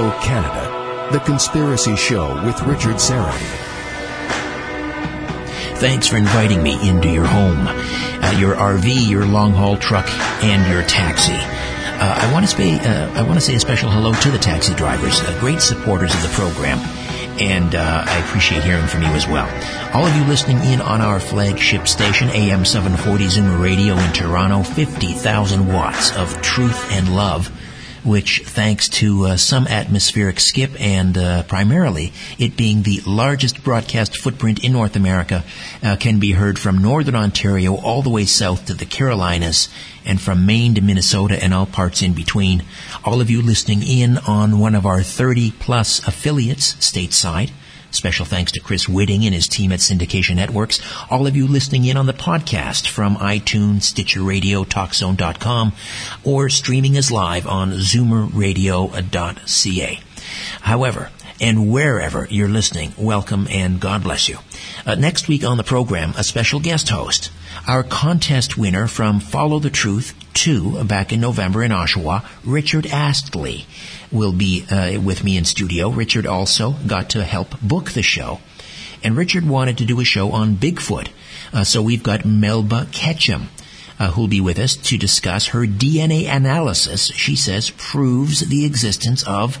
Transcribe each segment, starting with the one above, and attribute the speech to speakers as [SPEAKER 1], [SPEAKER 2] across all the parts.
[SPEAKER 1] Toronto, Canada, The Conspiracy Show with Richard Syrett.
[SPEAKER 2] Thanks for inviting me into your home, uh, your RV, your long haul truck, and your taxi. Uh, I want to say uh, I want to say a special hello to the taxi drivers, uh, great supporters of the program, and uh, I appreciate hearing from you as well. All of you listening in on our flagship station, AM 740 Zoomer Radio in Toronto, 50,000 watts of truth and love which, thanks to uh, some atmospheric skip and uh, primarily it being the largest broadcast footprint in North America, uh, can be heard from northern Ontario all the way south to the Carolinas and from Maine to Minnesota and all parts in between. All of you listening in on one of our 30 plus affiliates stateside. Special thanks to Chris Whitting and his team at Syndication Networks. All of you listening in on the podcast from iTunes, Stitcher Radio, TalkZone.com, or streaming us live on ZoomerRadio.ca. However, and wherever you're listening, welcome and God bless you. Uh, next week on the program, a special guest host, our contest winner from Follow the Truth 2 back in November in Oshawa, Richard Astley will be uh, with me in studio. Richard also got to help book the show. And Richard wanted to do a show on Bigfoot. Uh, so we've got Melba Ketchum, uh, who'll be with us to discuss her DNA analysis, she says, proves the existence of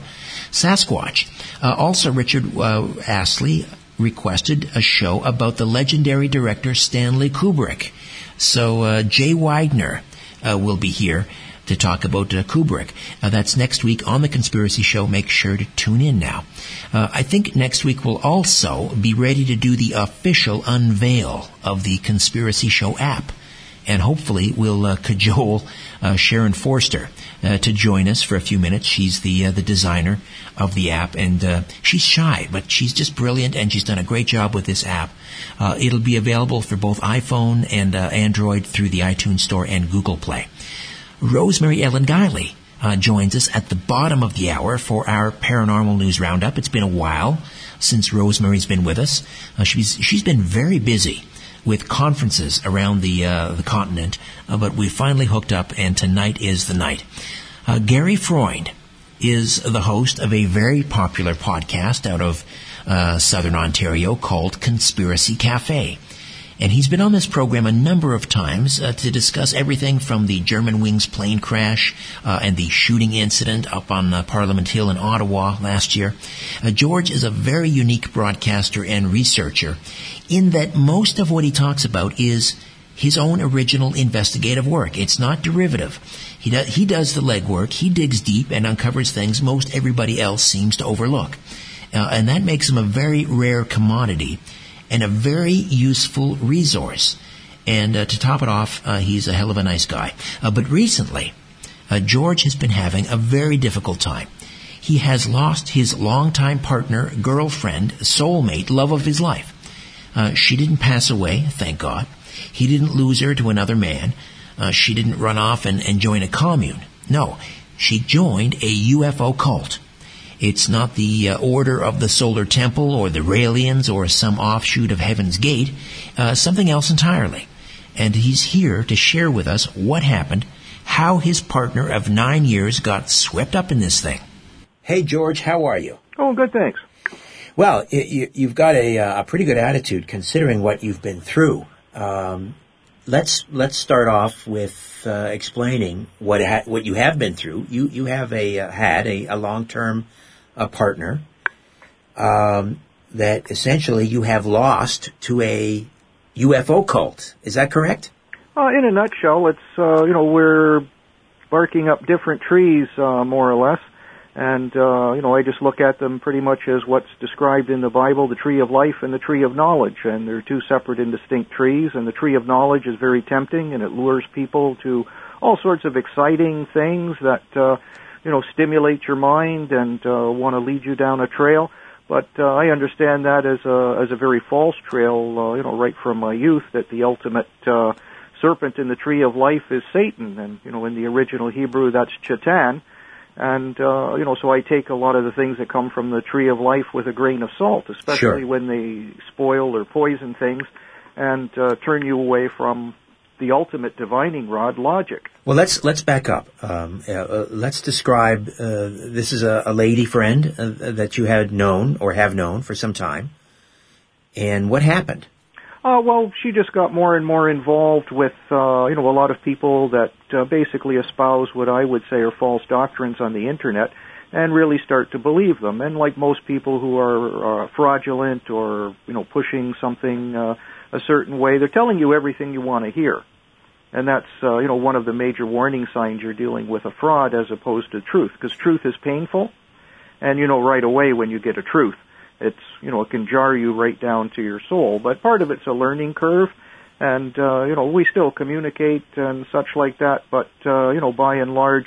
[SPEAKER 2] Sasquatch. Uh, also, Richard uh, Astley requested a show about the legendary director Stanley Kubrick. So uh, Jay Weidner uh, will be here to talk about uh, Kubrick. Uh, that's next week on the Conspiracy Show. Make sure to tune in now. Uh, I think next week we'll also be ready to do the official unveil of the Conspiracy Show app. And hopefully we'll uh, cajole uh, Sharon Forster uh, to join us for a few minutes. She's the the designer of the app, and she's shy, but she's just brilliant, and she's done a great job with this app. it'll be available for both iPhone and Android through the iTunes Store and Google Play. Rosemary Ellen Guiley uh, joins us at the bottom of the hour for our paranormal news roundup. It's been a while since Rosemary's been with us. Uh, she's she's been very busy with conferences around the uh, the continent, uh, but we finally hooked up, and tonight is the night. Uh, Gary Freund is the host of a very popular podcast out of uh, Southern Ontario called Conspiracy Cafe. And he's been on this program a number of times uh, to discuss everything from the Germanwings plane crash uh, and the shooting incident up on uh, Parliament Hill in Ottawa last year. Uh, George is a very unique broadcaster and researcher in that most of what he talks about is his own original investigative work. It's not derivative. He, do, he does the legwork, he digs deep and uncovers things most everybody else seems to overlook. Uh, and that makes him a very rare commodity and a very useful resource. And uh, to top it off, uh, he's a hell of a nice guy. Uh, but recently, uh, George has been having a very difficult time. He has lost his longtime partner, girlfriend, soulmate, love of his life. Uh, she didn't pass away, thank God. He didn't lose her to another man. Uh, she didn't run off and, and join a commune. No, she joined a UFO cult. It's not the uh, Order of the Solar Temple or the Raelians or some offshoot of Heaven's Gate, uh, something else entirely. And he's here to share with us what happened, how his partner of nine years got swept up in this thing. Hey, George, how are you?
[SPEAKER 3] Oh, good, thanks.
[SPEAKER 2] Well, you, have got a, uh, a, pretty good attitude considering what you've been through. Um, let's let's start off with uh, explaining what ha- what you have been through. You you have a uh, had a, a long term a partner um, that essentially you have lost to a UFO cult. Is that correct?
[SPEAKER 3] Uh, in a nutshell, it's uh, you know we're barking up different trees uh, more or less, and uh, you know I just look at them pretty much as what's described in the Bible: the tree of life and the tree of knowledge, and they're two separate and distinct trees. And the tree of knowledge is very tempting, and it lures people to all sorts of exciting things that uh, you know, stimulate your mind and uh, want to lead you down a trail. But uh, I understand that as a as a very false trail, uh, you know, right from my youth. That the ultimate uh, serpent in the tree of life is Satan, and you know, in the original Hebrew, that's Chatan. And uh, you know, so I take a lot of the things that come from the tree of life with a grain of salt, especially
[SPEAKER 2] sure.
[SPEAKER 3] when they spoil or poison things and uh, turn you away from the ultimate divining rod, logic.
[SPEAKER 2] Well, let's let's back up. Um, uh, let's describe. Uh, this is a, a lady friend uh, that you had known or have known for some time, and what happened?
[SPEAKER 3] Uh, well, she just got more and more involved with, uh, you know, a lot of people that uh, basically espouse what I would say are false doctrines on the internet and really start to believe them. And like most people who are uh, fraudulent or, you know, pushing something uh, a certain way, they're telling you everything you want to hear. And that's, uh, you know, one of the major warning signs you're dealing with a fraud as opposed to truth, because truth is painful. And you know right away when you get a truth it's you know it can jar you right down to your soul but part of it's a learning curve and uh, you know we still communicate and such like that but uh, you know by and large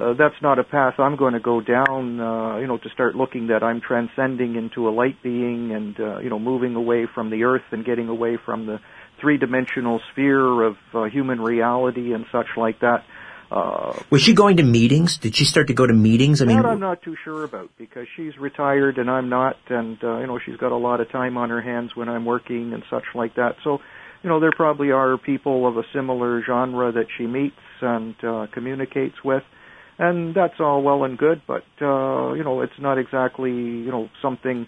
[SPEAKER 3] uh, that's not a path I'm going to go down uh, you know to start looking that I'm transcending into a light being and uh, you know moving away from the earth and getting away from the three-dimensional sphere of uh, human reality and such like that
[SPEAKER 2] uh, was she going to meetings? Did she start to go to meetings?
[SPEAKER 3] I mean, that I'm not too sure about because she's retired and I'm not, and uh, you know she's got a lot of time on her hands when I'm working and such like that. So, you know, there probably are people of a similar genre that she meets and uh, communicates with, and that's all well and good. But uh, you know, it's not exactly you know something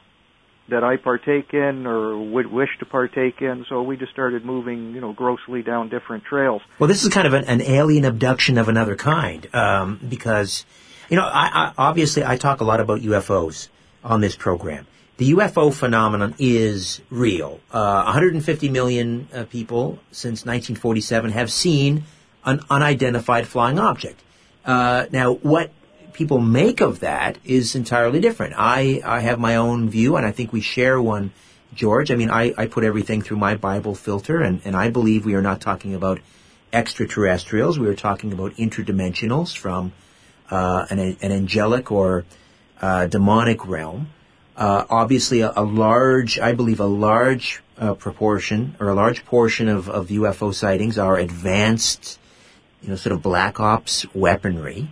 [SPEAKER 3] that I partake in or would wish to partake in. So we just started moving, you know, grossly down different trails.
[SPEAKER 2] Well, this is kind of an, an alien abduction of another kind, um, because, you know, I, I, obviously I talk a lot about UFOs on this program. The UFO phenomenon is real. Uh, 150 million uh, people since 1947 have seen an unidentified flying object. Uh, now, what people make of that is entirely different. I, I have my own view, and I think we share one, George. I mean, I, I put everything through my Bible filter, and, and I believe we are not talking about extraterrestrials. We are talking about interdimensionals from uh, an, an angelic or uh, demonic realm. Uh, obviously, a, a, large, I believe, a large uh, proportion or a large portion of, of UFO sightings are advanced, you know, sort of black ops weaponry.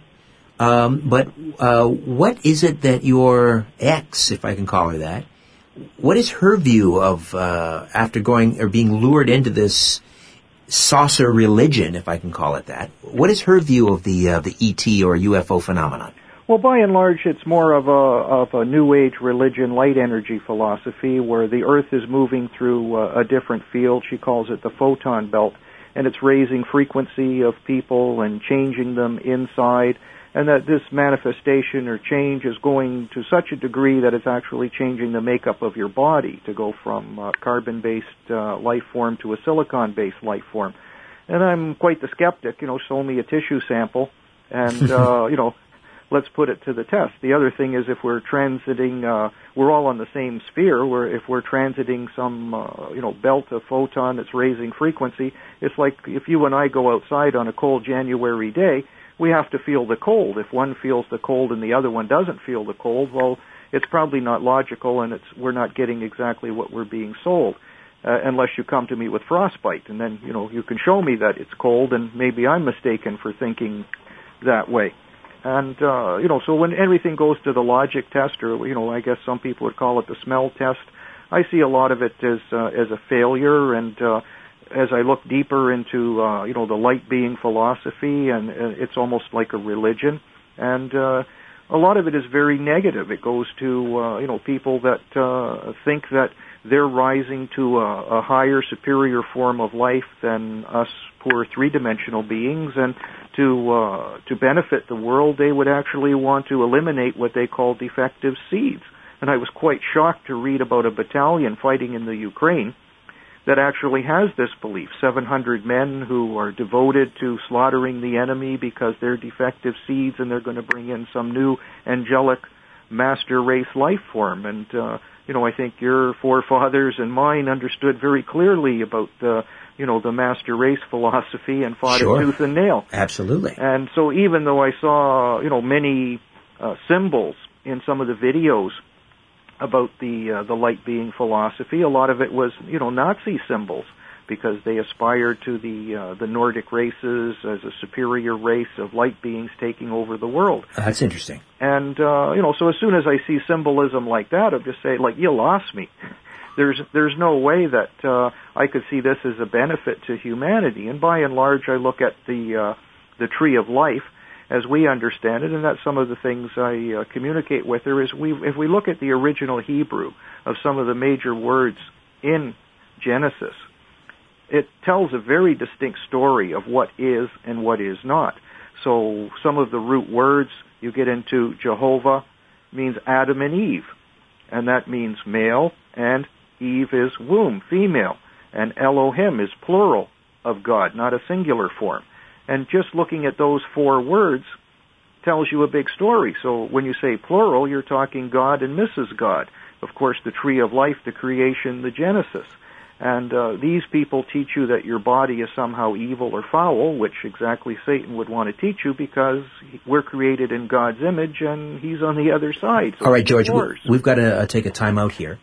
[SPEAKER 2] Um, but uh, what is it that your ex, if I can call her that, what is her view of uh, after going or being lured into this saucer religion, if I can call it that? What is her view of the uh, the ET or UFO phenomenon?
[SPEAKER 3] Well, by and large, it's more of a of a new age religion, light energy philosophy, where the Earth is moving through uh, a different field. She calls it the photon belt, and it's raising frequency of people and changing them inside and that this manifestation or change is going to such a degree that it's actually changing the makeup of your body to go from uh, carbon-based uh, life form to a silicon-based life form. And I'm quite the skeptic. You know, show me a tissue sample, and uh, you know, let's put it to the test. The other thing is if we're transiting, uh, we're all on the same sphere. Where if we're transiting some, uh, you know, belt of photon that's raising frequency, it's like if you and I go outside on a cold January day we have to feel the cold. If one feels the cold and the other one doesn't feel the cold, well, it's probably not logical, and it's we're not getting exactly what we're being sold. Uh, unless you come to me with frostbite, and then you know you can show me that it's cold, and maybe I'm mistaken for thinking that way. And uh, you know, so when everything goes to the logic test, or you know, I guess some people would call it the smell test, I see a lot of it as uh, as a failure, and uh, as I look deeper into uh, you know the light being philosophy, and uh, it's almost like a religion, and uh, a lot of it is very negative. It goes to uh, you know people that uh, think that they're rising to a, a higher, superior form of life than us poor three-dimensional beings, and to uh, to benefit the world, they would actually want to eliminate what they call defective seeds. And I was quite shocked to read about a battalion fighting in the Ukraine that actually has this belief. 700 men who are devoted to slaughtering the enemy because they're defective seeds and they're going to bring in some new angelic master race life form. And, uh, you know, I think your forefathers and mine understood very clearly about the, you know, the master race philosophy and fought
[SPEAKER 2] sure.
[SPEAKER 3] it tooth and nail.
[SPEAKER 2] Absolutely.
[SPEAKER 3] And so even though I saw, you know, many uh, symbols in some of the videos about the uh, the light being philosophy. A lot of it was you know Nazi symbols because they aspired to the uh, the Nordic races as a superior race of light beings taking over the world.
[SPEAKER 2] That's interesting.
[SPEAKER 3] And uh, you know, so as soon as I see symbolism like that, I'll just say like you lost me. There's there's no way that uh, I could see this as a benefit to humanity. And by and large, I look at the uh, the tree of life as we understand it, and that's some of the things I uh, communicate with her. Is we if we look at the original Hebrew of some of the major words in Genesis, it tells a very distinct story of what is and what is not. So some of the root words you get into Jehovah means Adam and Eve, and that means male, and Eve is womb, female, and Elohim is plural of God, not a singular form. And just looking at those four words tells you a big story. So when you say plural, you're talking God and Mrs. God. Of course, the tree of life, the creation, the Genesis. And uh, these people teach you that your body is somehow evil or foul, which exactly Satan would want to teach you because we're created in God's image and he's on the other side.
[SPEAKER 2] So All right, George, we've got to uh, take a time out here.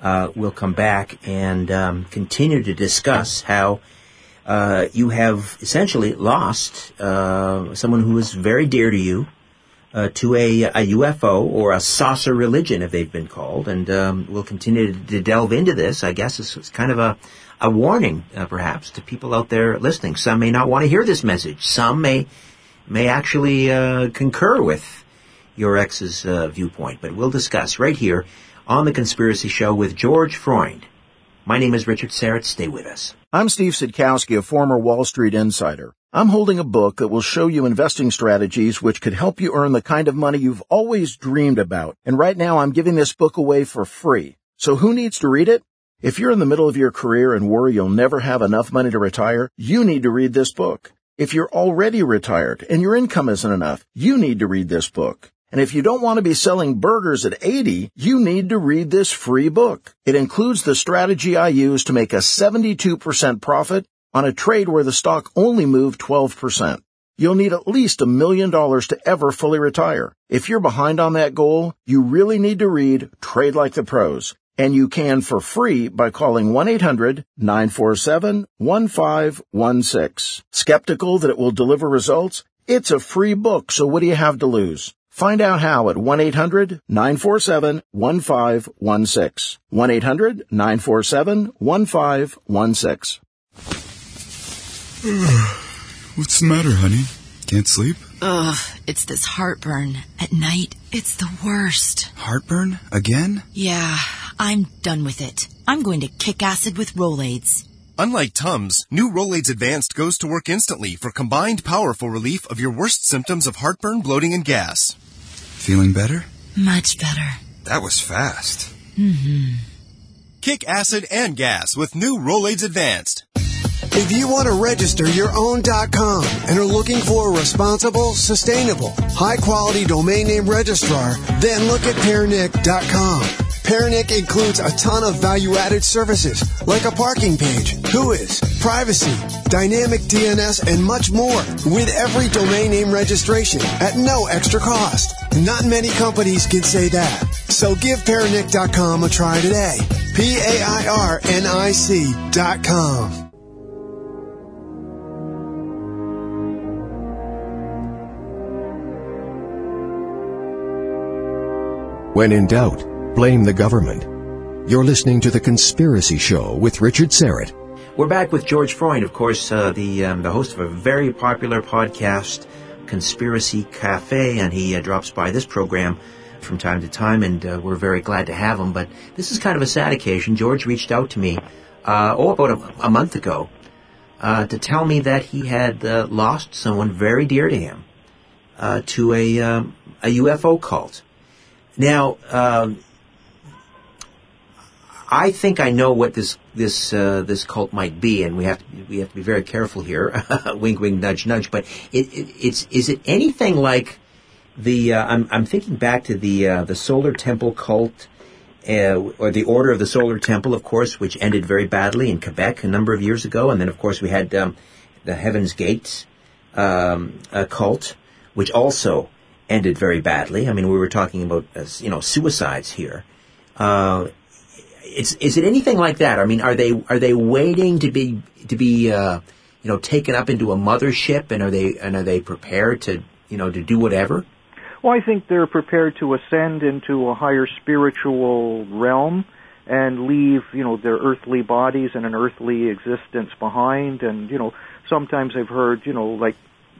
[SPEAKER 2] Uh, we'll come back and um, continue to discuss how uh, you have essentially lost uh, someone who is very dear to you, uh, to a, a UFO or a saucer religion, if they've been called. And um, we'll continue to, delve into this. I guess it's, it's kind of a, a warning, uh, perhaps, to people out there listening. Some may not want to hear this message. Some may may actually uh, concur with your ex's uh, viewpoint. But we'll discuss right here on the Conspiracy Show with George Freund. My name is Richard Syrett. Stay with us.
[SPEAKER 4] I'm Steve Sidkowski, a former Wall Street insider. I'm holding a book that will show you investing strategies which could help you earn the kind of money you've always dreamed about. And right now I'm giving this book away for free. So who needs to read it? If you're in the middle of your career and worry you'll never have enough money to retire, you need to read this book. If you're already retired and your income isn't enough, you need to read this book. And if you don't want to be selling burgers at 80, you need to read this free book. It includes the strategy I use to make a 72% profit on a trade where the stock only moved 12%. You'll need at least a million dollars to ever fully retire. If you're behind on that goal, you really need to read Trade Like the Pros. And you can for free by calling 1-800-947-1516. Skeptical that it will deliver results? It's a free book, so what do you have to lose? Find out how at 1-800-947-1516. 1-800-947-1516.
[SPEAKER 5] What's the matter, honey? Can't sleep?
[SPEAKER 6] Ugh, it's this heartburn. At night, it's the worst.
[SPEAKER 5] Heartburn? Again?
[SPEAKER 6] Yeah, I'm done with it. I'm going to kick acid with Rolaids.
[SPEAKER 7] Unlike Tums, new Rolaids Advanced goes to work instantly for combined powerful relief of your worst symptoms of heartburn, bloating, and gas.
[SPEAKER 5] Feeling better?
[SPEAKER 6] Much better.
[SPEAKER 5] That was fast.
[SPEAKER 6] Mm-hmm.
[SPEAKER 7] Kick acid and gas with new Rolaids Advanced.
[SPEAKER 8] If you want to register your own .com and are looking for a responsible, sustainable, high-quality domain name registrar, then look at pairNIC.com. pairNIC includes a ton of value-added services like a parking page, Whois, privacy, dynamic DNS, and much more with every domain name registration at no extra cost. Not many companies can say that. So give pairNIC.com a try today. P-A-I-R-N-I-C dot com.
[SPEAKER 1] When in doubt, blame the government. You're listening to The Conspiracy Show with Richard Syrett.
[SPEAKER 2] We're back with George Freund, of course, uh, the, um, the host of a very popular podcast, Conspiracy Cafe, and he uh, drops by this program from time to time, and uh, we're very glad to have him. But this is kind of a sad occasion. George reached out to me, uh, oh, about a, a month ago, uh, to tell me that he had uh, lost someone very dear to him to a, um, a UFO cult. Now, um, I think I know what this this uh, this cult might be, and we have to we have to be very careful here. wink, wink, nudge, nudge. But it, it, it's is it anything like the? Uh, I'm I'm thinking back to the uh, the Solar Temple cult. Uh, or the Order of the Solar Temple, of course, which ended very badly in Quebec a number of years ago, and then, of course, we had um, the Heaven's Gates um, cult, which also ended very badly. I mean, we were talking about uh, you know suicides here. Uh, it's, is it anything like that? I mean, are they are they waiting to be to be uh, you know taken up into a mothership, and are they and are they prepared to you know to do whatever?
[SPEAKER 3] Well, I think they're prepared to ascend into a higher spiritual realm and leave, you know, their earthly bodies and an earthly existence behind. And, you know, sometimes I've heard, you know, like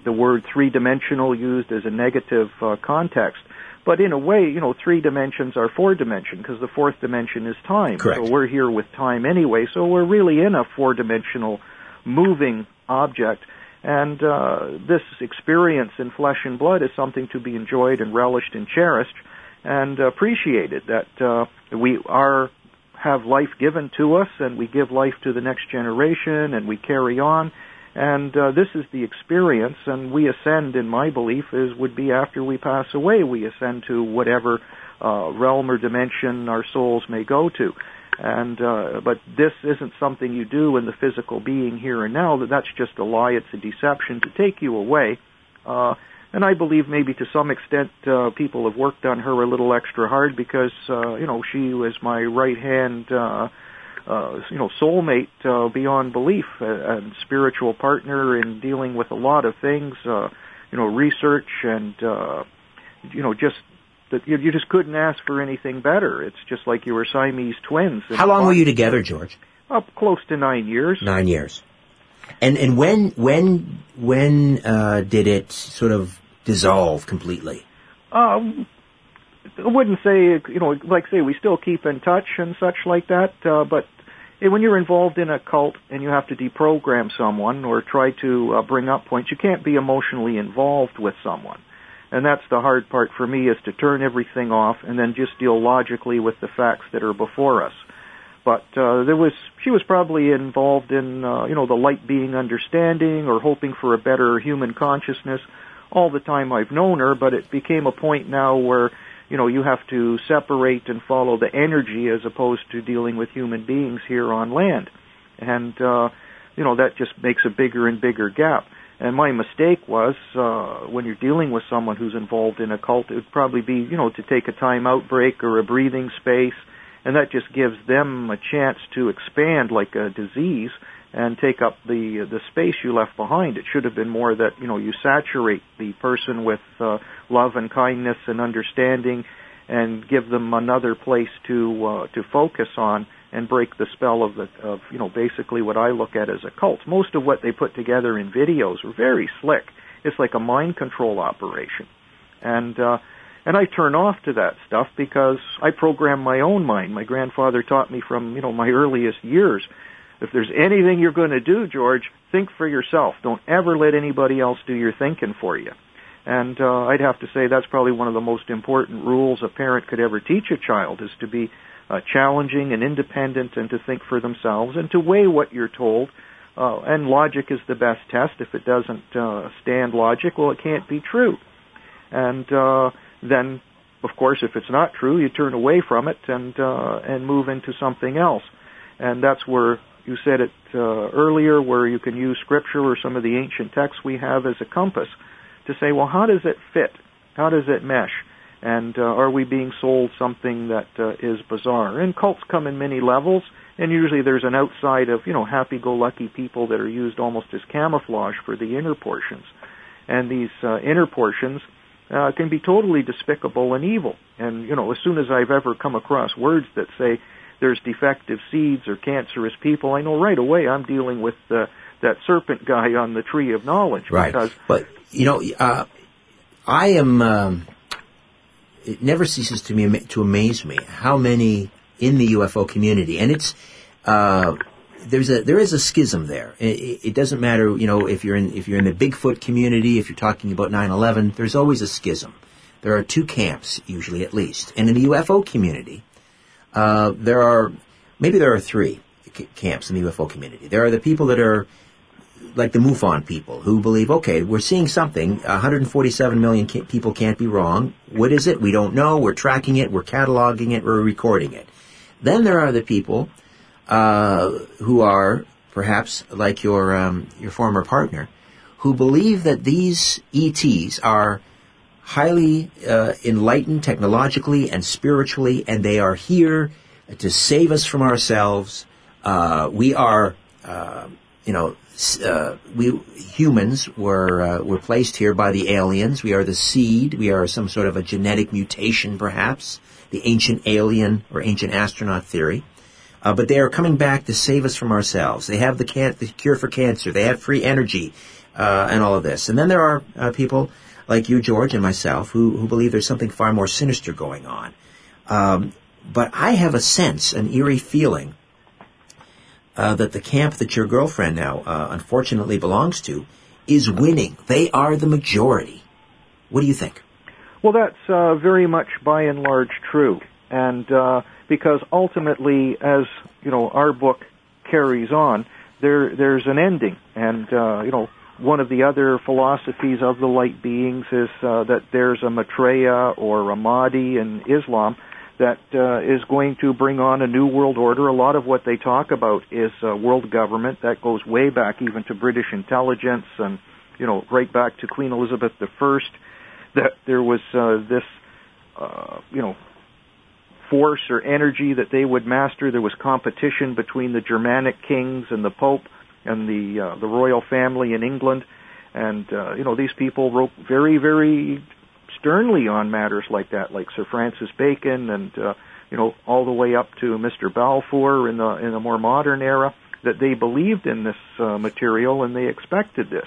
[SPEAKER 3] the word three dimensional used as a negative uh, context. But in a way, you know, three dimensions are four dimension because the fourth dimension is time.
[SPEAKER 2] Correct.
[SPEAKER 3] So we're here with time anyway. So we're really in a four dimensional moving object. And uh, this experience in flesh and blood is something to be enjoyed and relished and cherished and appreciated. That uh, we are have life given to us, and we give life to the next generation, and we carry on. And uh, this is the experience, and we ascend, in my belief, is would be after we pass away. We ascend to whatever uh, realm or dimension our souls may go to. And uh, but this isn't something you do in the physical being here and now. That that's just a lie. It's a deception to take you away. Uh, and I believe maybe to some extent uh, people have worked on her a little extra hard because uh, you know she was my right hand. Uh, uh, you know, soulmate uh, beyond belief, and spiritual partner in dealing with a lot of things, uh, you know, research and, uh, you know, just that you, you just couldn't ask for anything better. It's just like you were Siamese twins.
[SPEAKER 2] How long were you together, George?
[SPEAKER 3] Up close to nine years.
[SPEAKER 2] Nine years. And and when when when uh, did it sort of dissolve completely?
[SPEAKER 3] Um, I wouldn't say, you know, like say we still keep in touch and such like that, uh, but when you're involved in a cult and you have to deprogram someone or try to uh, bring up points, you can't be emotionally involved with someone. And that's the hard part for me is to turn everything off and then just deal logically with the facts that are before us. But uh, there was she was probably involved in uh, you know the light being understanding or hoping for a better human consciousness all the time I've known her. But it became a point now where you know, you have to separate and follow the energy as opposed to dealing with human beings here on land. And, uh, you know, that just makes a bigger and bigger gap. And my mistake was, uh, when you're dealing with someone who's involved in a cult, it would probably be, you know, to take a time out break or a breathing space, and that just gives them a chance to expand like a disease and take up the the space you left behind. It should have been more that you know you saturate the person with uh, love and kindness and understanding, and give them another place to uh, to focus on and break the spell of the of you know basically what I look at as a cult. Most of what they put together in videos were very slick. It's like a mind control operation, and. uh and I turn off to that stuff because I program my own mind. My grandfather taught me from, you know, my earliest years if there's anything you're going to do, George, think for yourself. Don't ever let anybody else do your thinking for you. And uh, I'd have to say that's probably one of the most important rules a parent could ever teach a child is to be uh, challenging and independent and to think for themselves and to weigh what you're told. Uh, and logic is the best test. If it doesn't uh, stand logic, well, it can't be true. And uh, then, of course, if it's not true, you turn away from it and uh, and move into something else. And that's where you said it uh, earlier where you can use scripture or some of the ancient texts we have as a compass to say, well, how does it fit? How does it mesh? And uh, are we being sold something that uh, is bizarre? And cults come in many levels, and usually there's an outside of, you know, happy-go-lucky people that are used almost as camouflage for the inner portions. And these uh, inner portions uh, can be totally despicable and evil. And, you know, as soon as I've ever come across words that say, there's defective seeds or cancerous people, I know right away I'm dealing with uh, that serpent guy on the tree of knowledge.
[SPEAKER 2] Right.
[SPEAKER 3] Because,
[SPEAKER 2] but you know, uh, I am. Um, it never ceases to me to amaze me how many in the UFO community, and it's. Uh, there's a there is a schism there. It, it, doesn't matter, you know, if you're in if you're in the Bigfoot community, if you're talking about 9/11, there's always a schism. There are two camps usually, at least, and in the UFO community, uh, there are maybe there are three c- camps in the UFO community. There are the people that are like the MUFON people who believe, okay, we're seeing something. 147 million ca- people can't be wrong. What is it? We don't know. We're tracking it. We're cataloging it. We're recording it. Then there are the people uh, who are perhaps like your um, your former partner, who believe that these ETs are highly uh, enlightened technologically and spiritually, and they are here to save us from ourselves. Uh, we are, uh, you know, uh, we humans were uh, were placed here by the aliens. We are the seed. We are some sort of a genetic mutation, perhaps the ancient alien or ancient astronaut theory. Uh, but they are coming back to save us from ourselves. They have the, can- the cure for cancer. They have free energy, uh, and all of this. And then there are uh, people like you, George, and myself who, who believe there's something far more sinister going on. Um, but I have a sense, an eerie feeling, uh, that the camp that your girlfriend now uh, unfortunately belongs to is winning. They are the majority. What do you think?
[SPEAKER 3] Well, that's uh, very much by and large true, and uh, because ultimately, as you know, our book carries on, there there's an ending, and uh, you know, one of the other philosophies of the light beings is uh, that there's a Maitreya or a Mahdi in Islam that uh, is going to bring on a new world order. A lot of what they talk about is uh, world government that goes way back even to British intelligence and you know right back to Queen Elizabeth I. That there was uh, this uh, you know force or energy that they would master. There was competition between the Germanic kings and the Pope and the uh, the royal family in England, and uh, you know these people wrote very very sternly on matters like that, like Sir Francis Bacon and uh, you know all the way up to Mr. Balfour in the in the more modern era that they believed in this uh, material and they expected this.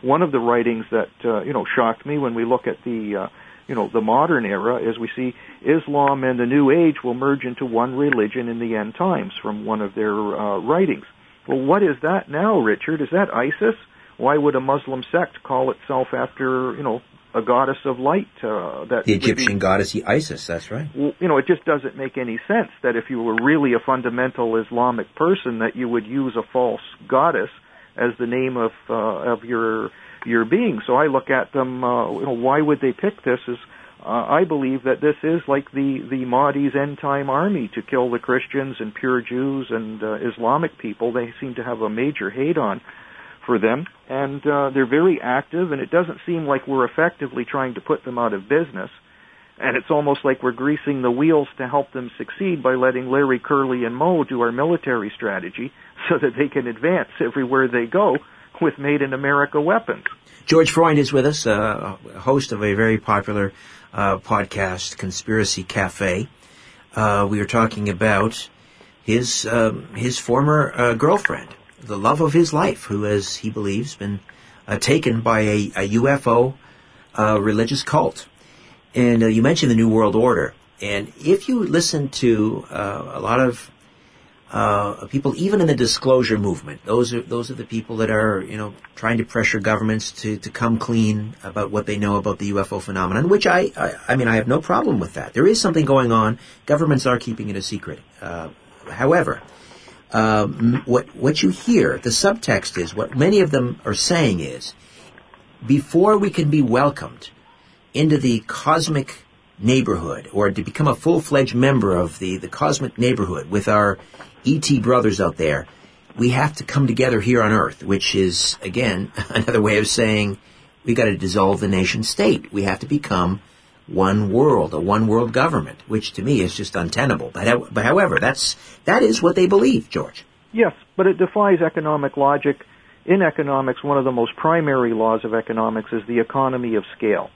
[SPEAKER 3] One of the writings that uh, you know shocked me when we look at the uh, you know the modern era is we see Islam and the New Age will merge into one religion in the end times from one of their uh, writings. Well, what is that now, Richard? Is that ISIS? Why would a Muslim sect call itself after you know a goddess of light. Uh, that
[SPEAKER 2] the Egyptian be, goddess Isis. That's right.
[SPEAKER 3] Well, you know, it just doesn't make any sense that if you were really a fundamental Islamic person, that you would use a false goddess as the name of uh, of your your being. So I look at them. Uh, you know, why would they pick this? As uh, I believe that this is like the the Mahdi's end time army to kill the Christians and pure Jews and uh, Islamic people. They seem to have a major hate on for them, and uh, they're very active, and it doesn't seem like we're effectively trying to put them out of business. And it's almost like we're greasing the wheels to help them succeed by letting Larry, Curly, and Moe do our military strategy so that they can advance everywhere they go with made in America weapons.
[SPEAKER 2] George Freund is with us, uh, host of a very popular uh, podcast, Conspiracy Cafe. Uh, we are talking about his um, his former uh, girlfriend, the love of his life, who, as he believes, been uh, taken by a, a UFO uh, religious cult. And uh, you mentioned the New World Order. And if you listen to a lot of uh, people, even in the disclosure movement, those are those are the people that are you know trying to pressure governments to, to come clean about what they know about the UFO phenomenon. Which I, I, I mean I have no problem with that. There is something going on. Governments are keeping it a secret. Uh, however, um, what what you hear, the subtext is what many of them are saying is, before we can be welcomed into the cosmic neighborhood or to become a full-fledged member of the, the cosmic neighborhood with our ET brothers out there, we have to come together here on Earth, which is, again, another way of saying we got to dissolve the nation state. We have to become one world, a one world government, which to me is just untenable. But, but however, that's, that is what they believe, George.
[SPEAKER 3] Yes, but it defies economic logic. In economics, one of the most primary laws of economics is the economy of scale.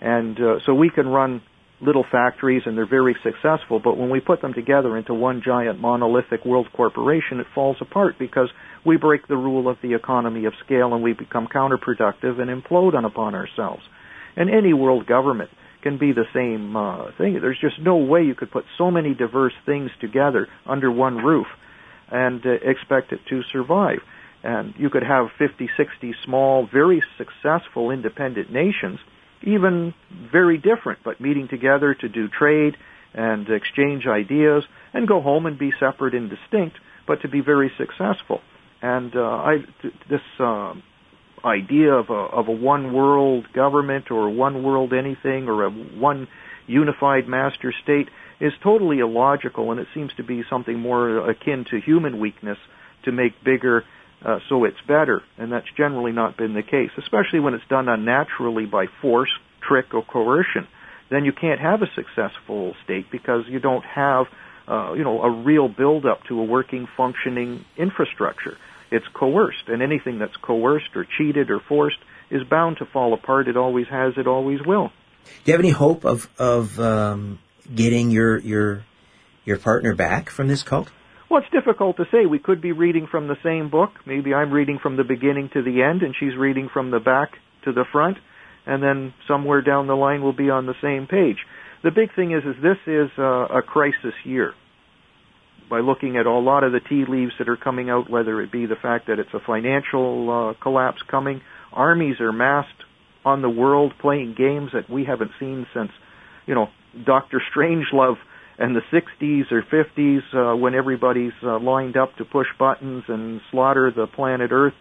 [SPEAKER 3] And uh, so we can run little factories and they're very successful, but when we put them together into one giant monolithic world corporation, it falls apart because we break the rule of the economy of scale and we become counterproductive and implode on upon ourselves. And any world government can be the same uh, thing. There's just no way you could put so many diverse things together under one roof and uh, expect it to survive. And you could have 50, 60 small, very successful independent nations, even very different, but meeting together to do trade and exchange ideas and go home and be separate and distinct, but to be very successful. And uh, I, this uh, idea of a of a one world government or one world anything or a one unified master state is totally illogical and it seems to be something more akin to human weakness to make bigger uh, so it's better and that's generally not been the case especially when it's done unnaturally by force trick or coercion then you can't have a successful state because you don't have uh, you know a real build up to a working functioning infrastructure it's coerced, and anything that's coerced or cheated or forced is bound to fall apart. It always has. It always will.
[SPEAKER 2] Do you have any hope of of um, getting your your your partner back from this cult?
[SPEAKER 3] Well, it's difficult to say. We could be reading from the same book. Maybe I'm reading from the beginning to the end, and she's reading from the back to the front, and then somewhere down the line we'll be on the same page. The big thing is, is this is a, a crisis year. By looking at a lot of the tea leaves that are coming out, whether it be the fact that it's a financial uh, collapse coming, armies are massed on the world playing games that we haven't seen since, you know, Doctor Strangelove and the 60s or 50s uh, when everybody's uh, lined up to push buttons and slaughter the planet Earth.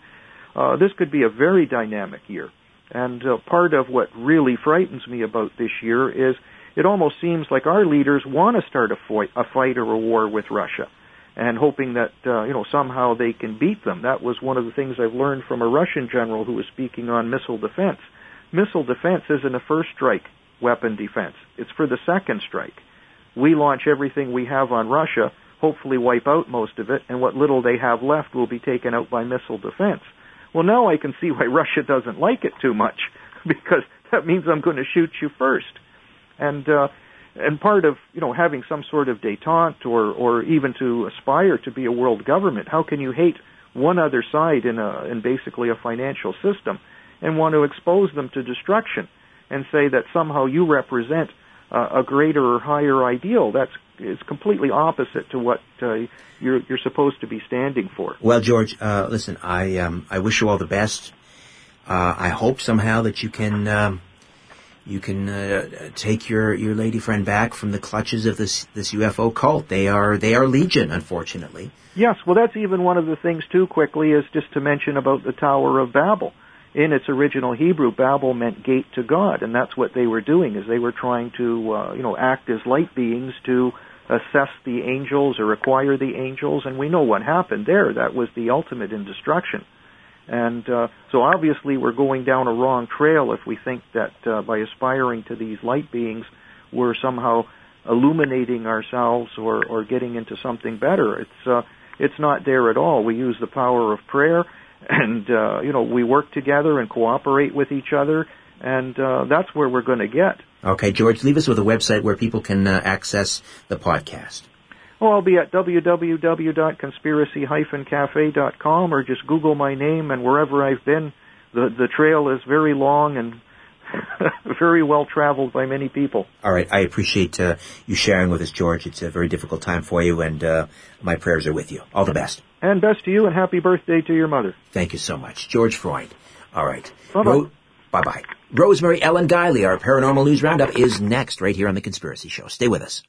[SPEAKER 3] Uh, this could be a very dynamic year. And uh, part of what really frightens me about this year is it almost seems like our leaders want to start a fight, a fight or a war with Russia and hoping that uh, you know somehow they can beat them. That was one of the things I've learned from a Russian general who was speaking on missile defense. Missile defense isn't a first strike weapon defense. It's for the second strike. We launch everything we have on Russia, hopefully wipe out most of it, and what little they have left will be taken out by missile defense. Well, now I can see why Russia doesn't like it too much, because that means I'm going to shoot you first. And uh, and part of you know having some sort of détente or or even to aspire to be a world government, how can you hate one other side in a in basically a financial system and want to expose them to destruction and say that somehow you represent uh, a greater or higher ideal? That's is completely opposite to what uh, you're you're supposed to be standing for.
[SPEAKER 2] Well, George, uh, listen, I um, I wish you all the best. Uh, I hope somehow that you can um, you can uh, take your, your lady friend back from the clutches of this this UFO cult. They are they are legion, unfortunately.
[SPEAKER 3] Yes, well, that's even one of the things too. Quickly is just to mention about the Tower of Babel. In its original Hebrew, Babel meant gate to God, and that's what they were doing. Is they were trying to uh, you know act as light beings to assess the angels or acquire the angels, and we know what happened there. That was the ultimate in destruction. And uh, so obviously we're going down a wrong trail if we think that uh, by aspiring to these light beings, we're somehow illuminating ourselves or, or getting into something better. It's uh, it's not there at all. We use the power of prayer, and uh, you know we work together and cooperate with each other, and uh, that's where we're going to get.
[SPEAKER 2] Okay, George, leave us with a website where people can uh, access the podcast.
[SPEAKER 3] Well, I'll be at www.conspiracy-cafe.com or just Google my name and wherever I've been, the the trail is very long and very well traveled by many people.
[SPEAKER 2] All right, I appreciate uh, you sharing with us, George. It's a very difficult time for you, and uh, my prayers are with you. All the best.
[SPEAKER 3] And best to you, and happy birthday to your mother.
[SPEAKER 2] Thank you so much, George Freund. All right.
[SPEAKER 3] Bye bye.
[SPEAKER 2] Ro- bye bye. Rosemary Ellen Guiley, our paranormal news roundup, is next right here on the Conspiracy Show. Stay with us.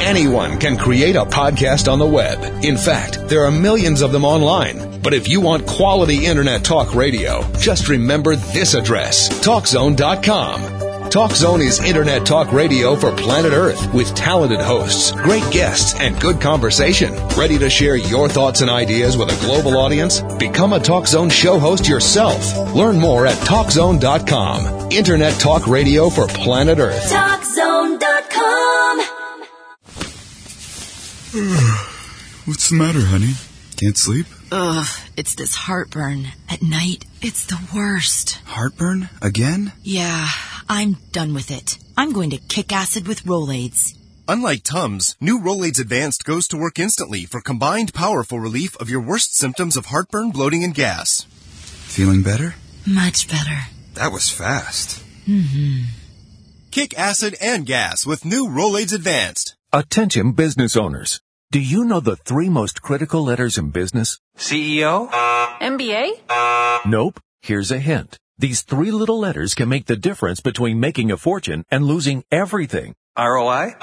[SPEAKER 9] Anyone can create a podcast on the web. In fact, there are millions of them online. But if you want quality internet talk radio, just remember this address, TalkZone.com. TalkZone is internet talk radio for planet Earth with talented hosts, great guests, and good conversation. Ready to share your thoughts and ideas with a global audience? Become a TalkZone show host yourself. Learn more at TalkZone.com. Internet talk radio for planet Earth.
[SPEAKER 10] TalkZone.com.
[SPEAKER 5] What's the matter, honey? Can't sleep?
[SPEAKER 6] Ugh, it's this heartburn. At night, it's the worst.
[SPEAKER 5] Heartburn? Again?
[SPEAKER 6] Yeah, I'm done with it. I'm going to kick acid with Rolaids.
[SPEAKER 7] Unlike Tums, new Rolaids Advanced goes to work instantly for combined powerful relief of your worst symptoms of heartburn, bloating, and gas.
[SPEAKER 5] Feeling better?
[SPEAKER 6] Much better.
[SPEAKER 5] That was fast.
[SPEAKER 6] Mm-hmm.
[SPEAKER 7] Kick acid and gas with new Rolaids Advanced.
[SPEAKER 11] Attention business owners. Do you know the three most critical letters in business?
[SPEAKER 12] CEO?
[SPEAKER 13] MBA?
[SPEAKER 11] Nope. Here's a hint. These three little letters can make the difference between making a fortune and losing everything.
[SPEAKER 12] ROI?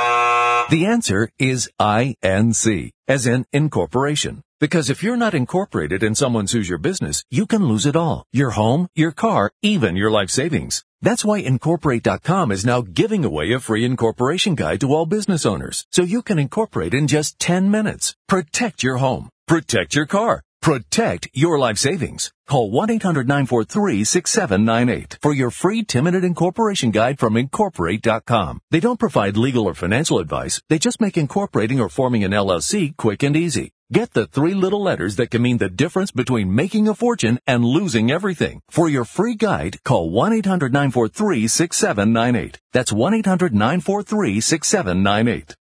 [SPEAKER 11] The answer is INC, as in incorporation. Because if you're not incorporated and someone sues your business, you can lose it all. Your home, your car, even your life savings. That's why Incorporate.com is now giving away a free incorporation guide to all business owners. So you can incorporate in just 10 minutes. Protect your home. Protect your car. Protect your life savings. Call 1-800-943-6798 for your free 10-minute incorporation guide from Incorporate.com. They don't provide legal or financial advice. They just make incorporating or forming an LLC quick and easy. Get the three little letters that can mean the difference between making a fortune and losing everything. For your free guide, call 1-800-943-6798. That's 1-800-943-6798.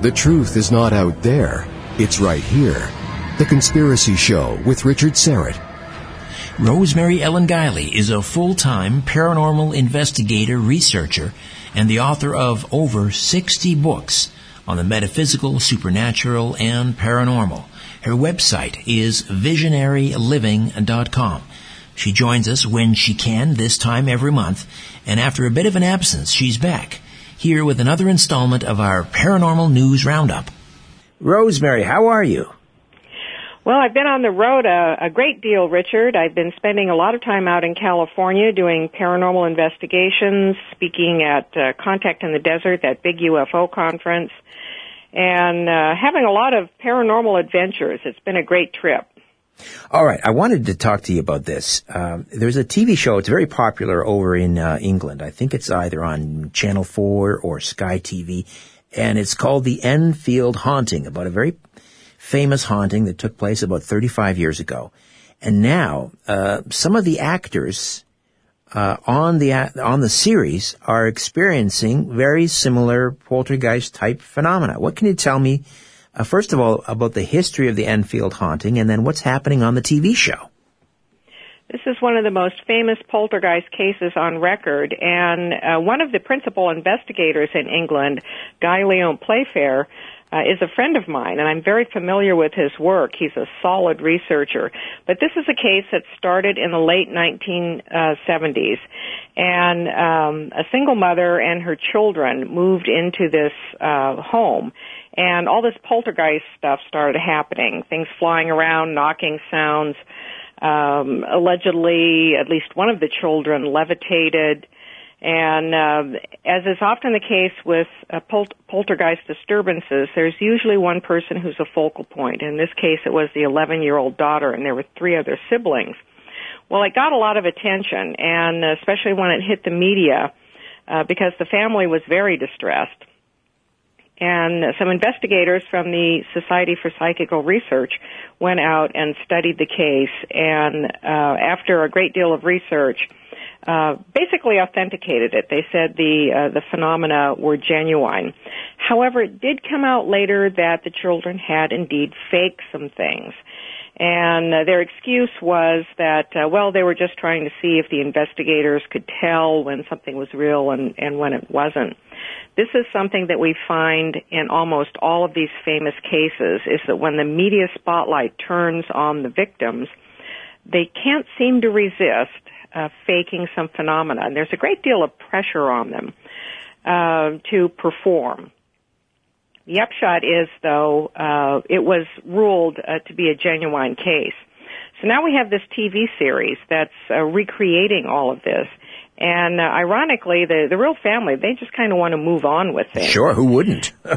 [SPEAKER 1] The truth is not out there, it's right here. The Conspiracy Show with Richard Syrett.
[SPEAKER 2] Rosemary Ellen Guiley is a full-time paranormal investigator, researcher, and the author of over 60 books on the metaphysical, supernatural, and paranormal. Her website is visionaryliving.com. She joins us when she can, this time every month, and after a bit of an absence, she's back, here with another installment of our Paranormal News Roundup. Rosemary, how are you?
[SPEAKER 12] Well, I've been on the road a, a great deal, Richard. I've been spending a lot of time out in California doing paranormal investigations, speaking at uh, Contact in the Desert, that big UFO conference, and uh, having a lot of paranormal adventures. It's been a great trip.
[SPEAKER 2] All right, I wanted to talk to you about this. Um, there's a TV show; it's very popular over in uh, England. I think it's either on Channel Four or Sky TV, and it's called The Enfield Haunting, about a very famous haunting that took place about 35 years ago. And now, uh, some of the actors uh, on the on the series are experiencing very similar poltergeist type phenomena. What can you tell me, uh, first of all, about the history of the Enfield haunting, and then what's happening on the TV show?
[SPEAKER 12] This is one of the most famous poltergeist cases on record, and uh, one of the principal investigators in England, Guy Lyon Playfair, uh, is a friend of mine, and I'm very familiar with his work. He's a solid researcher. But this is a case that started in the late 1970s, and um, a single mother and her children moved into this uh, home, and all this poltergeist stuff started happening. Things flying around, knocking sounds. Um, allegedly, at least one of the children levitated. And uh, as is often the case with uh, pol- poltergeist disturbances, there's usually one person who's a focal point. In this case, it was the 11-year-old daughter, and there were three other siblings. Well, it got a lot of attention, and especially when it hit the media, uh, because the family was very distressed. And some investigators from the Society for Psychical Research went out and studied the case, and uh, after a great deal of research, uh, basically authenticated it. They said the uh, the phenomena were genuine. However, it did come out later that the children had indeed faked some things. And uh, their excuse was that, uh, well, they were just trying to see if the investigators could tell when something was real and, and when it wasn't. This is something that we find in almost all of these famous cases is that when the media spotlight turns on the victims, they can't seem to resist uh, faking some phenomena. And there's a great deal of pressure on them uh, to perform. The upshot is, though, uh, it was ruled uh, to be a genuine case. So now we have this TV series that's uh, recreating all of this. And uh, ironically, the the real family they just kind of want to move on with things.
[SPEAKER 2] Sure, who wouldn't?
[SPEAKER 12] but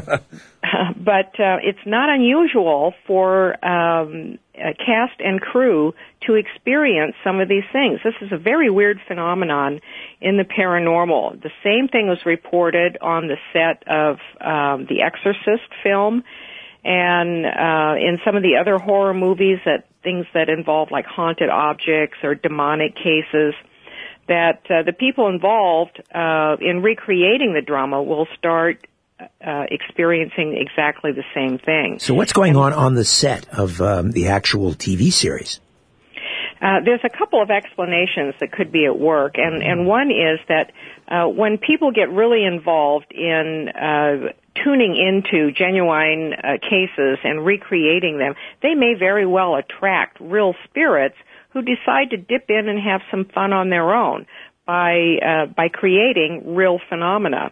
[SPEAKER 12] uh, it's not unusual for um, cast and crew to experience some of these things. This is a very weird phenomenon in the paranormal. The same thing was reported on the set of um, the Exorcist film, and uh, in some of the other horror movies that things that involve like haunted objects or demonic cases that uh, the people involved uh, in recreating the drama will start uh, experiencing exactly the same thing.
[SPEAKER 2] So, what's going on on the set of um, the actual TV series?
[SPEAKER 12] Uh, there's a couple of explanations that could be at work, and and one is that uh, when people get really involved in uh, tuning into genuine uh, cases and recreating them, they may very well attract real spirits who decide to dip in and have some fun on their own by uh, by creating real phenomena.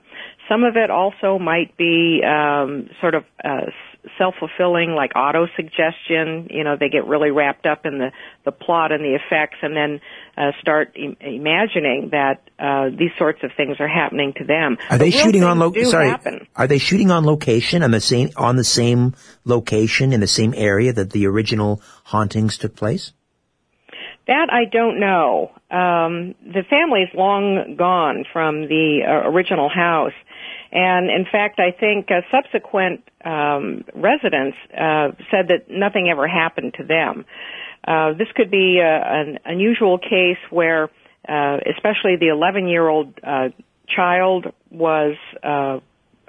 [SPEAKER 12] Some of it also might be um, sort of uh, self-fulfilling, like auto-suggestion. You know, they get really wrapped up in the the plot and the effects, and then uh, start Im- imagining that uh, these sorts of things are happening to them.
[SPEAKER 2] Are they shooting on
[SPEAKER 12] lo-
[SPEAKER 2] sorry?
[SPEAKER 12] Happen.
[SPEAKER 2] Are they shooting on location on the same on the same location in the same area that the original hauntings took place?
[SPEAKER 12] That I don't know. Um, the family's long gone from the uh, original house, and in fact, I think uh, subsequent um, residents uh, said that nothing ever happened to them. Uh, this could be uh, an unusual case where, uh, especially the 11-year-old uh, child was uh,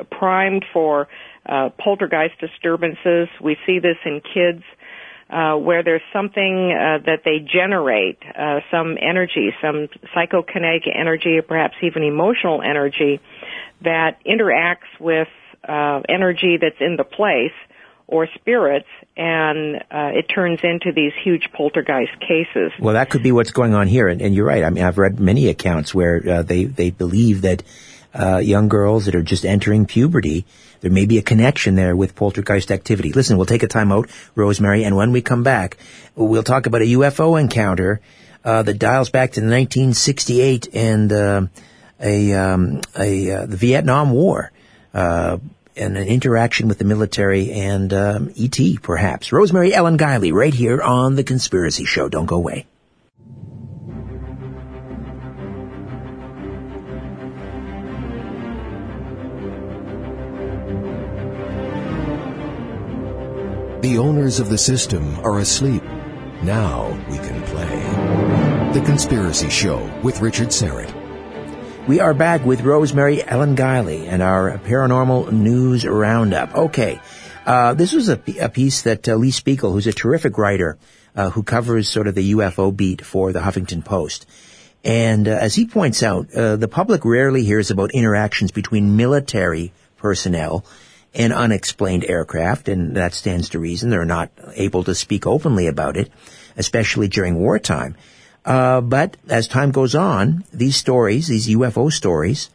[SPEAKER 12] primed for uh, poltergeist disturbances. We see this in kids. Uh, where there's something uh, that they generate, uh, some energy, some psychokinetic energy, or perhaps even emotional energy that interacts with uh, energy that's in the place or spirits, and uh, it turns into these huge poltergeist cases.
[SPEAKER 2] Well, that could be what's going on here, and, and you're right. I mean, I've read many accounts where uh, they they believe that uh, young girls that are just entering puberty, there may be a connection there with poltergeist activity. Listen, we'll take a time out, Rosemary, and when we come back, we'll talk about a UFO encounter uh, that dials back to 1968 and uh, a, um, a uh, the Vietnam War. Uh, and an interaction with the military and um, ET, perhaps. Rosemary Ellen Guiley, right here on The Conspiracy Show. Don't go away.
[SPEAKER 1] The owners of the system are asleep. Now we can play. The Conspiracy Show with Richard Syrett.
[SPEAKER 2] We are back with Rosemary Ellen Guiley and our paranormal news roundup. Okay. Uh, this was a, a piece that uh, Lee Spiegel, who's a terrific writer, uh, who covers sort of the UFO beat for the Huffington Post. And uh, as he points out, uh, the public rarely hears about interactions between military personnel and unexplained aircraft, and that stands to reason. They're not able to speak openly about it, especially during wartime. Uh, but as time goes on, these stories, these UFO stories,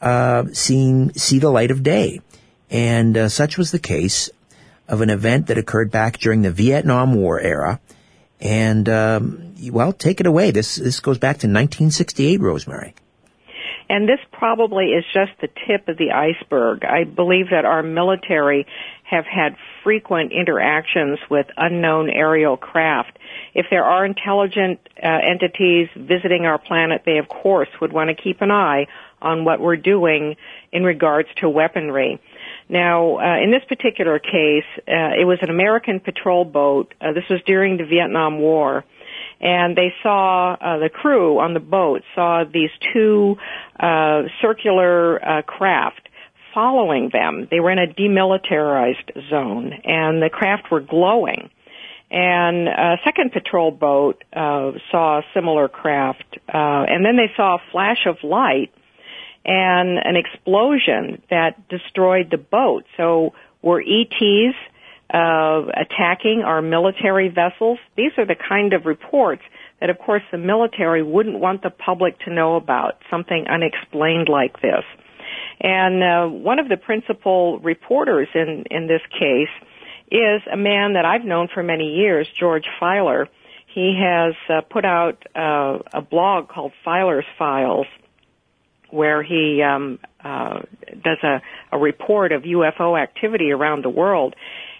[SPEAKER 2] uh, seem, see the light of day. And uh, such was the case of an event that occurred back during the Vietnam War era. And, um, well, take it away. This, this goes back to 1968, Rosemary.
[SPEAKER 12] And this probably is just the tip of the iceberg. I believe that our military have had frequent interactions with unknown aerial craft. If there are intelligent uh, entities visiting our planet, they of course would want to keep an eye on what we're doing in regards to weaponry. Now, uh, in this particular case, uh, it was an American patrol boat. Uh, this was during the Vietnam War and they saw uh, the crew on the boat saw these two uh, circular uh, craft following them. They were in a demilitarized zone, and the craft were glowing. And a second patrol boat uh, saw a similar craft, uh, and then they saw a flash of light and an explosion that destroyed the boat. So were ETs uh, attacking our military vessels. These are the kind of reports that, of course, the military wouldn't want the public to know about, something unexplained like this. And uh, one of the principal reporters in, in this case is a man that I've known for many years, George Filer. He has uh, put out uh, a blog called Filer's Files, where he um, uh, does a, a report of UFO activity around the world.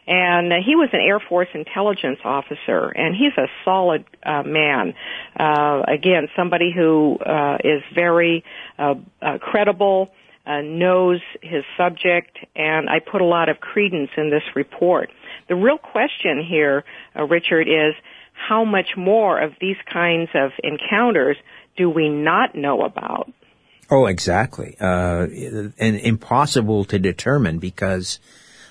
[SPEAKER 12] And uh, he was an Air Force intelligence officer, and he's a solid uh, man. Uh, again, somebody who uh, is very uh, uh, credible, uh, knows his subject, and I put a lot of credence in this report. The real question here, uh, Richard, is how much more of these kinds of encounters do we not know about?
[SPEAKER 2] Oh, exactly. Uh, and impossible to determine because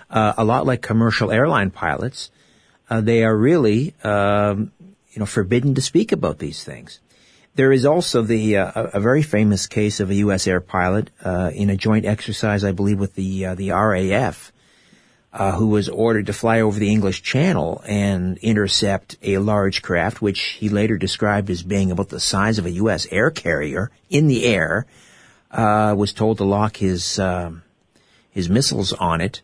[SPEAKER 2] uh, a lot like commercial airline pilots, uh, they are really, um, you know, forbidden to speak about these things. There is also the uh, a very famous case of a U.S. air pilot uh, in a joint exercise, I believe, with the uh, the RAF, uh, who was ordered to fly over the English Channel and intercept a large craft, which he later described as being about the size of a U.S. air carrier in the air. was told to lock his um, his missiles on it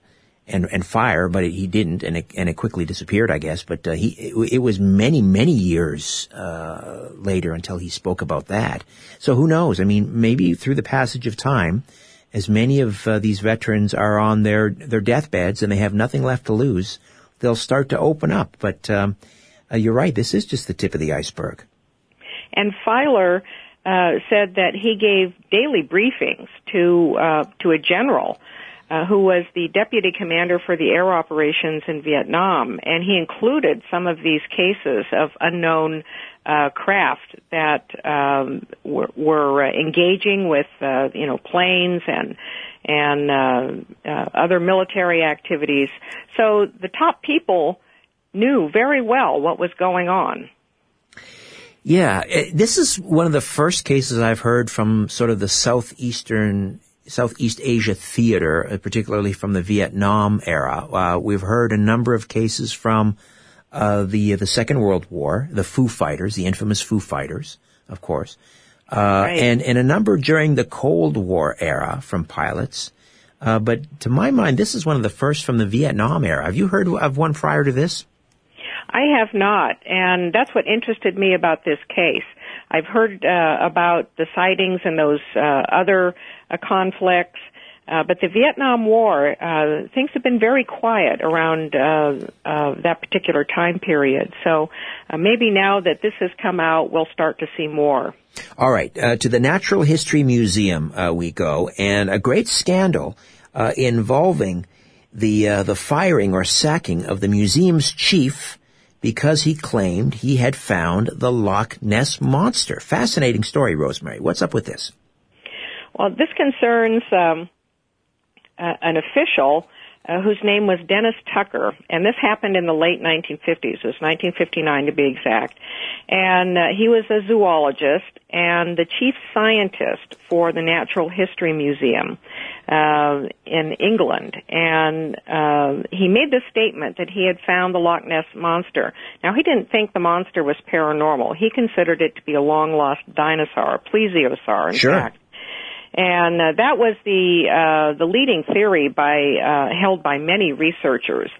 [SPEAKER 2] and and fire, but he didn't, and it and it quickly disappeared, I guess. But uh, he it, it, was many many years uh, later until he spoke about that. So who knows? I mean, maybe through the passage of time, as many of uh, these veterans are on their their deathbeds and they have nothing left to lose, they'll start to open up. But um, uh, you're right; this is just the tip of the iceberg.
[SPEAKER 12] And Filer uh, said that he gave daily briefings to uh, to a general uh, who was the deputy commander for the air operations in Vietnam, and he included some of these cases of unknown uh, craft that um, were, were uh, engaging with uh, you know planes and and uh, uh, other military activities. So the top people knew very well what was going on.
[SPEAKER 2] Yeah, eh, this is one of the first cases I've heard from sort of the southeastern Southeast Asia theater, uh, particularly from the Vietnam era. Uh, we've heard a number of cases from uh, the the Second World War, the Foo Fighters, the infamous Foo Fighters, of course, uh, right. and and a number during the Cold War era from pilots. Uh, but to my mind, this is one of the first from the Vietnam era. Have you heard of one prior to this?
[SPEAKER 12] I have not, and that's what interested me about this case. I've heard uh, about the sightings and those uh, other uh, conflicts, uh, but the Vietnam War, uh, things have been very quiet around uh, uh, that particular time period. So uh, maybe now that this has come out, we'll start to see more.
[SPEAKER 2] All right, uh, to the Natural History Museum uh, we go, and a great scandal uh, involving the uh, the firing or sacking of the museum's chief because he claimed he had found the Loch Ness monster. Fascinating story, Rosemary. What's up with this?
[SPEAKER 12] Well, this concerns um, uh, an official uh, whose name was Denys Tucker, and this happened in the late 1950s. It was 1959 to be exact. And uh, he was a zoologist and the chief scientist for the Natural History Museum uh, in England, and uh, he made the statement that he had found the Loch Ness monster. Now he didn't think the monster was paranormal. He considered it to be a long lost dinosaur, a plesiosaur, in
[SPEAKER 2] sure.
[SPEAKER 12] fact. And uh, that was the uh, the leading theory by uh, held by many researchers.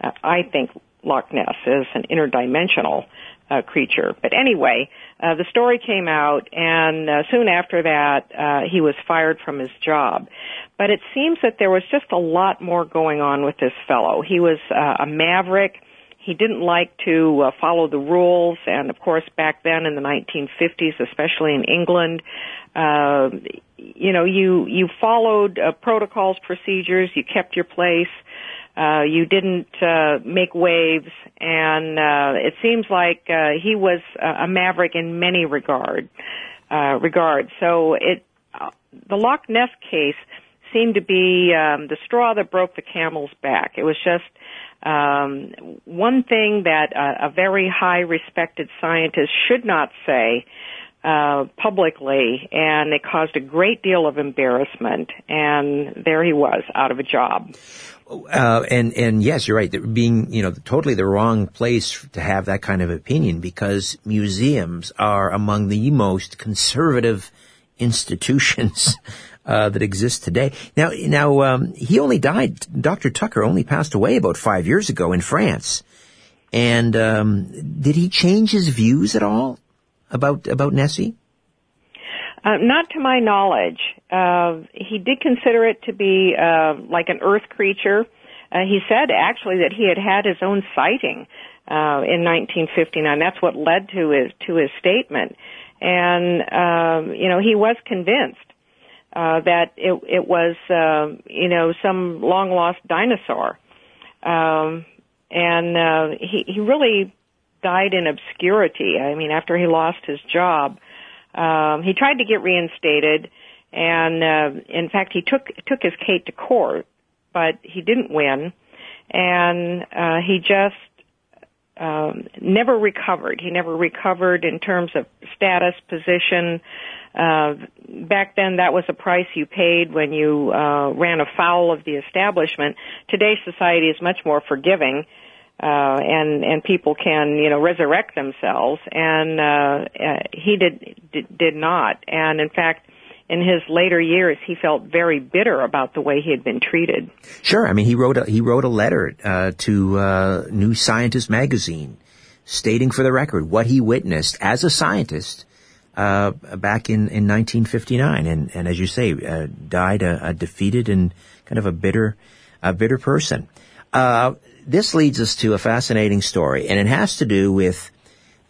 [SPEAKER 12] Uh, I think Loch Ness is an interdimensional uh, creature. But anyway, uh, the story came out, and uh, soon after that, uh, he was fired from his job. But it seems that there was just a lot more going on with this fellow. He was uh, a maverick. He didn't like to uh, follow the rules, and of course, back then in the 1950s, especially in England, uh, you know, you you followed uh, protocols, procedures. You kept your place. Uh, you didn't uh, make waves, and uh, it seems like uh, he was a maverick in many regard uh, regards. So it uh, the Loch Ness case seemed to be um, the straw that broke the camel's back. It was just um, one thing that a, a very high respected scientist should not say uh, publicly, and it caused a great deal of embarrassment. And there he was, out of a job.
[SPEAKER 2] Uh, and and yes, you're right. Being you know totally the wrong place to have that kind of opinion because museums are among the most conservative institutions uh, that exists today. Now now um, he only died. Dr. Tucker only passed away about five years ago in France. And um, did he change his views at all about about Nessie?
[SPEAKER 12] Uh, not to my knowledge. Uh, he did consider it to be uh, like an Earth creature. Uh, he said actually that he had had his own sighting uh, in 1959. That's what led to his to his statement, and um, you know he was convinced uh, that it it was uh, you know some long lost dinosaur, um, and uh, he he really died in obscurity. I mean, after he lost his job. Um, he tried to get reinstated, and uh, in fact, he took took his case to court, but he didn't win, and uh, he just um, never recovered. He never recovered in terms of status, position. Uh, back then, that was a price you paid when you uh, ran afoul of the establishment. Today's society is much more forgiving uh, and and people can you know resurrect themselves, and uh, uh, he did, did did not, and in fact. In his later years, he felt very bitter about the way he had been treated.
[SPEAKER 2] Sure, I mean he wrote a, he wrote a letter uh, to uh, New Scientist magazine, stating for the record what he witnessed as a scientist uh, back in, in 1959, and, and as you say, uh, died a, a, defeated and kind of a bitter, a bitter person. Uh, this leads us to a fascinating story, and it has to do with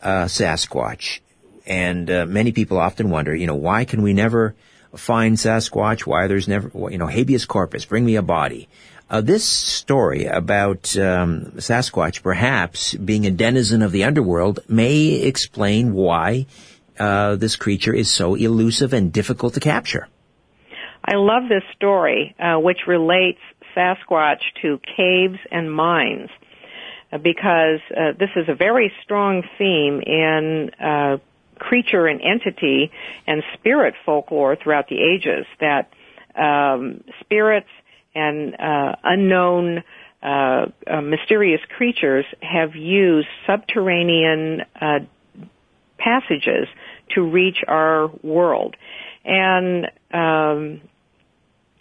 [SPEAKER 2] uh, Sasquatch. And many people often wonder, you know, why can we never find Sasquatch, why there's never, you know, habeas corpus, bring me a body. Uh, this story about um, Sasquatch perhaps being a denizen of the underworld may explain why uh, this creature is so elusive and difficult to capture.
[SPEAKER 12] I love this story, uh, which relates Sasquatch to caves and mines, uh, because uh, this is a very strong theme in uh, creature and entity and spirit folklore throughout the ages. That um, spirits and uh, unknown uh, uh, mysterious creatures have used subterranean uh, passages to reach our world. And um,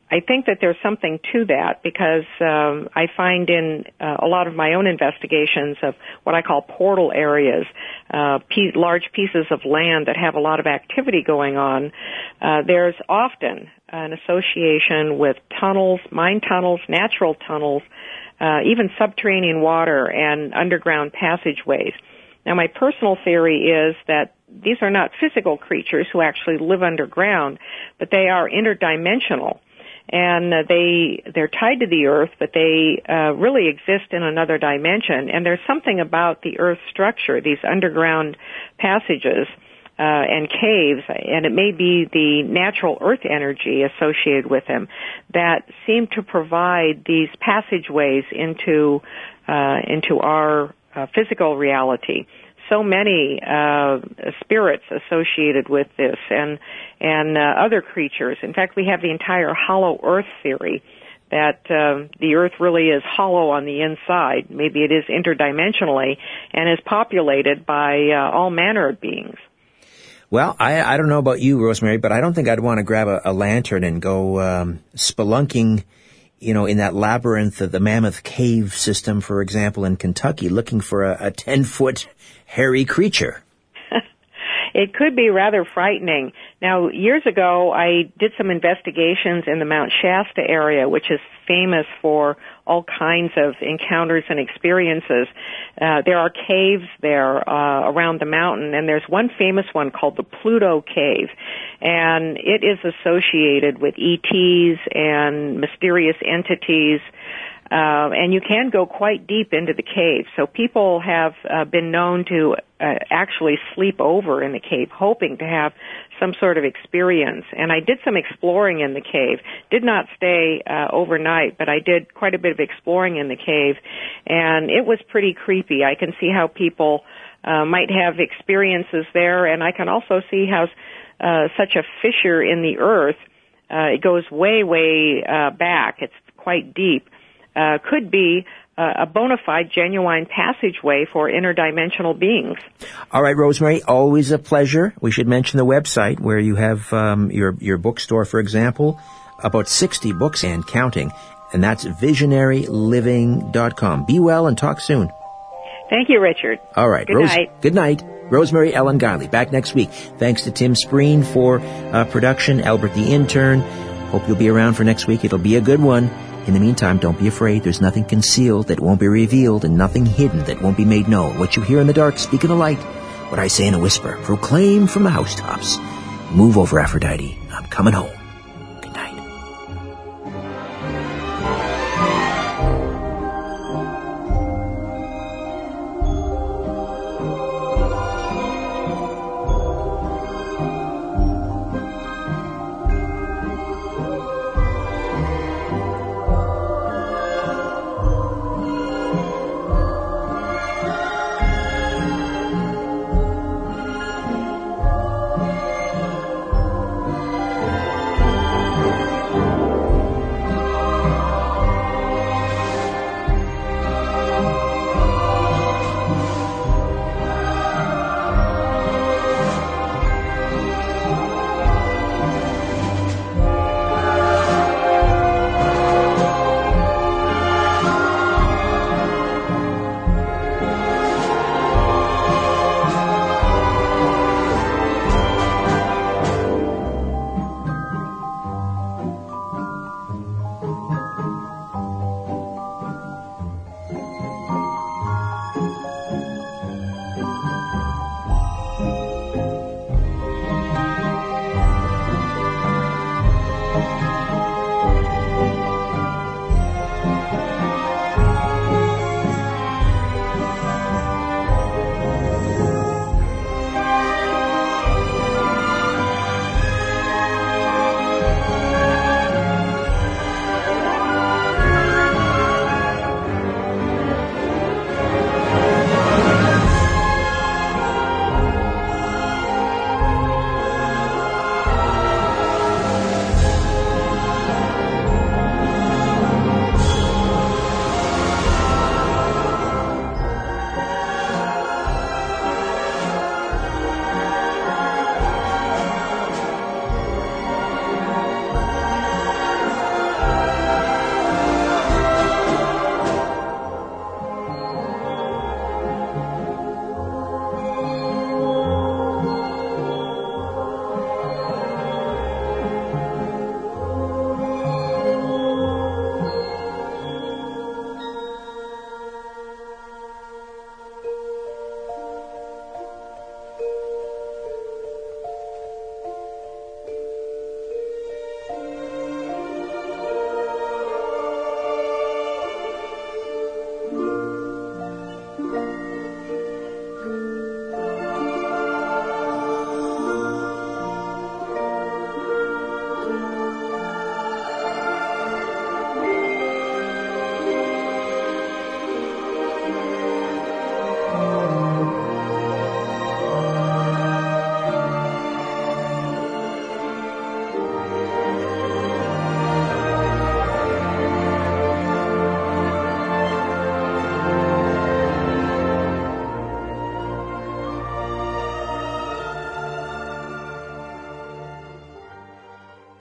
[SPEAKER 12] I think that there's something to that because um, I find in uh, a lot of my own investigations of what I call portal areas, uh, p- large pieces of land that have a lot of activity going on, uh, there's often an association with tunnels, mine tunnels, natural tunnels, uh, even subterranean water and underground passageways. Now my personal theory is that these are not physical creatures who actually live underground, but they are interdimensional and uh, they they're tied to the earth but they uh, really exist in another dimension. And there's something about the earth structure these underground passages uh, and caves and it may be the natural earth energy associated with them that seem to provide these passageways into uh, into our uh, physical reality so many uh, spirits associated with this and and uh, other creatures. In fact, we have the entire hollow earth theory that uh, the earth really is hollow on the inside. Maybe it is interdimensionally and is populated by uh, all manner of beings.
[SPEAKER 2] Well, I, I don't know about you, Rosemary, but I don't think I'd want to grab a, a lantern and go um, spelunking, you know, in that labyrinth of the Mammoth Cave system, for example, in Kentucky, looking for a, a 10 foot hairy creature.
[SPEAKER 12] it could be rather frightening. Now, years ago, I did some investigations in the Mount Shasta area, which is famous for all kinds of encounters and experiences. Uh, there are caves there uh, around the mountain, and there's one famous one called the Pluto Cave, and it is associated with ETs and mysterious entities. Uh, and you can go quite deep into the cave. So people have uh, been known to uh, actually sleep over in the cave, hoping to have some sort of experience. And I did some exploring in the cave. Did not stay uh, overnight, but I did quite a bit of exploring in the cave, and it was pretty creepy. I can see how people uh, might have experiences there, and I can also see how uh, such a fissure in the earth. It goes way, way back. It's quite deep uh, could be uh, a bona fide, genuine passageway for interdimensional beings.
[SPEAKER 2] All right, Rosemary, always a pleasure. We should mention the website where you have um, your your bookstore, for example, about 60 books and counting, and that's visionaryliving.com. Be well and talk soon.
[SPEAKER 12] Thank you, Richard.
[SPEAKER 2] All right.
[SPEAKER 12] Good Rose- night.
[SPEAKER 2] Good night. Rosemary Ellen Guiley, back next week. Thanks to Tim Spreen for uh, production, Albert the intern. Hope you'll be around for next week. It'll be a good one. In the meantime, don't be afraid. There's nothing concealed that won't be revealed and nothing hidden that won't be made known. What you hear in the dark, speak in the light. What I say in a whisper, proclaim from the housetops. Move over, Aphrodite. I'm coming home.